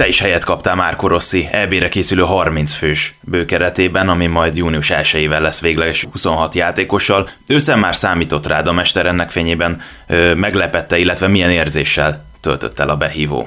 Te is helyet kaptál Márko Rossi EB-re készülő 30 fős bőkeretében, ami majd június 1-ével lesz végleges 26 játékossal. Őszen már számított rád a mester ennek fényében, meglepette, illetve milyen érzéssel töltött el a behívó?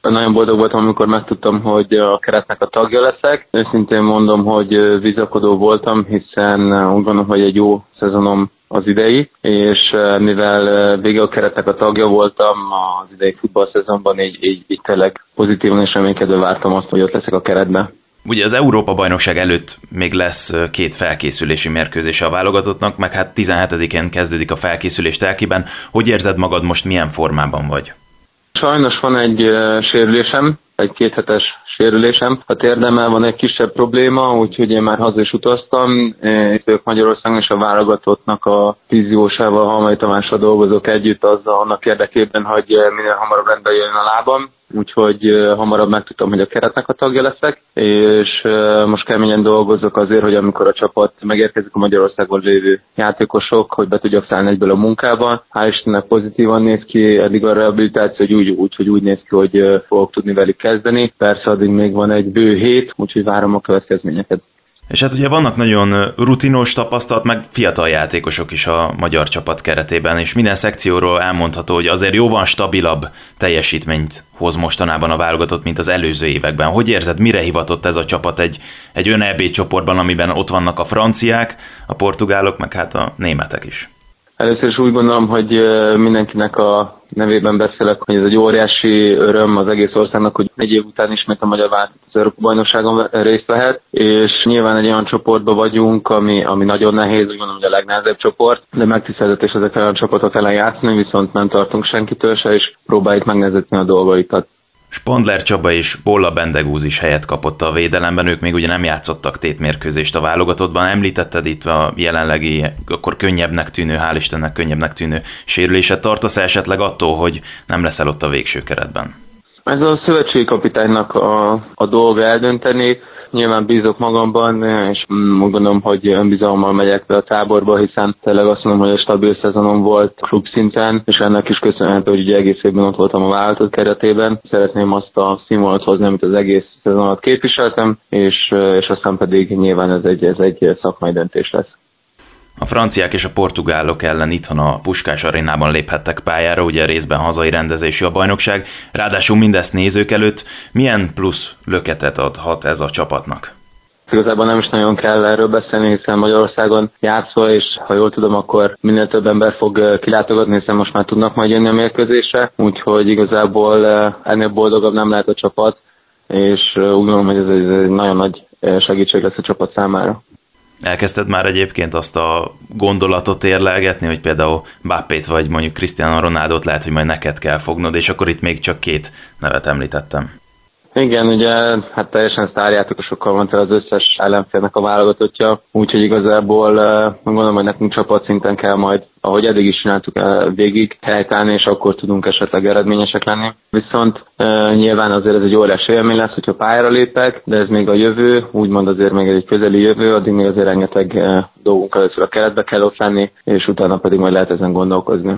Nagyon boldog voltam, amikor megtudtam, hogy a keretnek a tagja leszek. Őszintén mondom, hogy bizakodó voltam, hiszen úgy gondolom, hogy egy jó szezonom az idei, és mivel vége a keretnek a tagja voltam az idei futballszezonban, így, így, így tényleg pozitívan és reménykedve vártam azt, hogy ott leszek a keretben. Ugye az Európa-bajnokság előtt még lesz két felkészülési mérkőzése a válogatottnak, meg hát 17-én kezdődik a felkészülés telkiben. Hogy érzed magad most, milyen formában vagy? Sajnos van egy sérülésem, egy kéthetes sérülésem. A térdemmel van egy kisebb probléma, úgyhogy én már haza is utaztam. Itt vagyok Magyarországon, és a válogatottnak a fiziósával, Halmai Tamással dolgozok együtt azzal annak érdekében, hogy minél hamarabb rendbe jön a lábam úgyhogy hamarabb megtudtam, hogy a keretnek a tagja leszek, és most keményen dolgozok azért, hogy amikor a csapat megérkezik a Magyarországon lévő játékosok, hogy be tudjak szállni egyből a munkába. Hál' Istennek pozitívan néz ki, eddig a rehabilitáció, hogy úgy, úgy, hogy úgy néz ki, hogy fogok tudni velük kezdeni. Persze addig még van egy bő hét, úgyhogy várom a következményeket. És hát ugye vannak nagyon rutinos tapasztalt, meg fiatal játékosok is a magyar csapat keretében, és minden szekcióról elmondható, hogy azért jóval stabilabb teljesítményt hoz mostanában a válogatott, mint az előző években. Hogy érzed, mire hivatott ez a csapat egy, egy ön EB csoportban, amiben ott vannak a franciák, a portugálok, meg hát a németek is? Először is úgy gondolom, hogy mindenkinek a nevében beszélek, hogy ez egy óriási öröm az egész országnak, hogy egy év után ismét a magyar vált az Európa bajnokságon részt vehet, és nyilván egy olyan csoportban vagyunk, ami, ami nagyon nehéz, úgy gondolom, hogy a legnehezebb csoport, de megtiszteltetés ezekkel a csapatok ellen játszani, viszont nem tartunk senkitől se, és próbáljuk megnevezetni a dolgaikat. Spondler Csaba és Bolla Bendegúz is helyet kapott a védelemben, ők még ugye nem játszottak tétmérkőzést a válogatottban. Említetted itt a jelenlegi, akkor könnyebbnek tűnő, hál' Istennek könnyebbnek tűnő sérüléset. Tartasz esetleg attól, hogy nem leszel ott a végső keretben? Ez a szövetségi kapitánynak a, a dolga eldönteni. Nyilván bízok magamban, és úgy gondolom, hogy önbizalommal megyek be a táborba, hiszen tényleg azt mondom, hogy a stabil szezonom volt klub szinten, és ennek is köszönhető, hogy ugye egész évben ott voltam a vállalatot keretében. Szeretném azt a színvonalat hozni, amit az egész szezonat képviseltem, és, és aztán pedig nyilván ez egy, ez egy szakmai döntés lesz. A franciák és a portugálok ellen itthon a Puskás arénában léphettek pályára, ugye részben hazai rendezésű a bajnokság, ráadásul mindezt nézők előtt. Milyen plusz löketet adhat ez a csapatnak? Igazából nem is nagyon kell erről beszélni, hiszen Magyarországon játszol, és ha jól tudom, akkor minél több ember fog kilátogatni, hiszen most már tudnak majd jönni a mérkőzésre, úgyhogy igazából ennél boldogabb nem lehet a csapat, és úgy gondolom, hogy ez egy nagyon nagy segítség lesz a csapat számára. Elkezdted már egyébként azt a gondolatot érlelgetni, hogy például Bappét vagy mondjuk Cristiano Ronaldo-t lehet, hogy majd neked kell fognod, és akkor itt még csak két nevet említettem. Igen, ugye hát teljesen sztárjátékosokkal van az összes ellenfélnek a válogatottja, úgyhogy igazából gondolom, hogy nekünk csapatszinten kell majd, ahogy eddig is csináltuk végig helytállni, és akkor tudunk esetleg eredményesek lenni. Viszont nyilván azért ez egy óriási élmény lesz, hogyha pályára lépek, de ez még a jövő, úgymond azért még egy közeli jövő, addig még azért rengeteg dolgunk először a keretbe kell ott lenni, és utána pedig majd lehet ezen gondolkozni.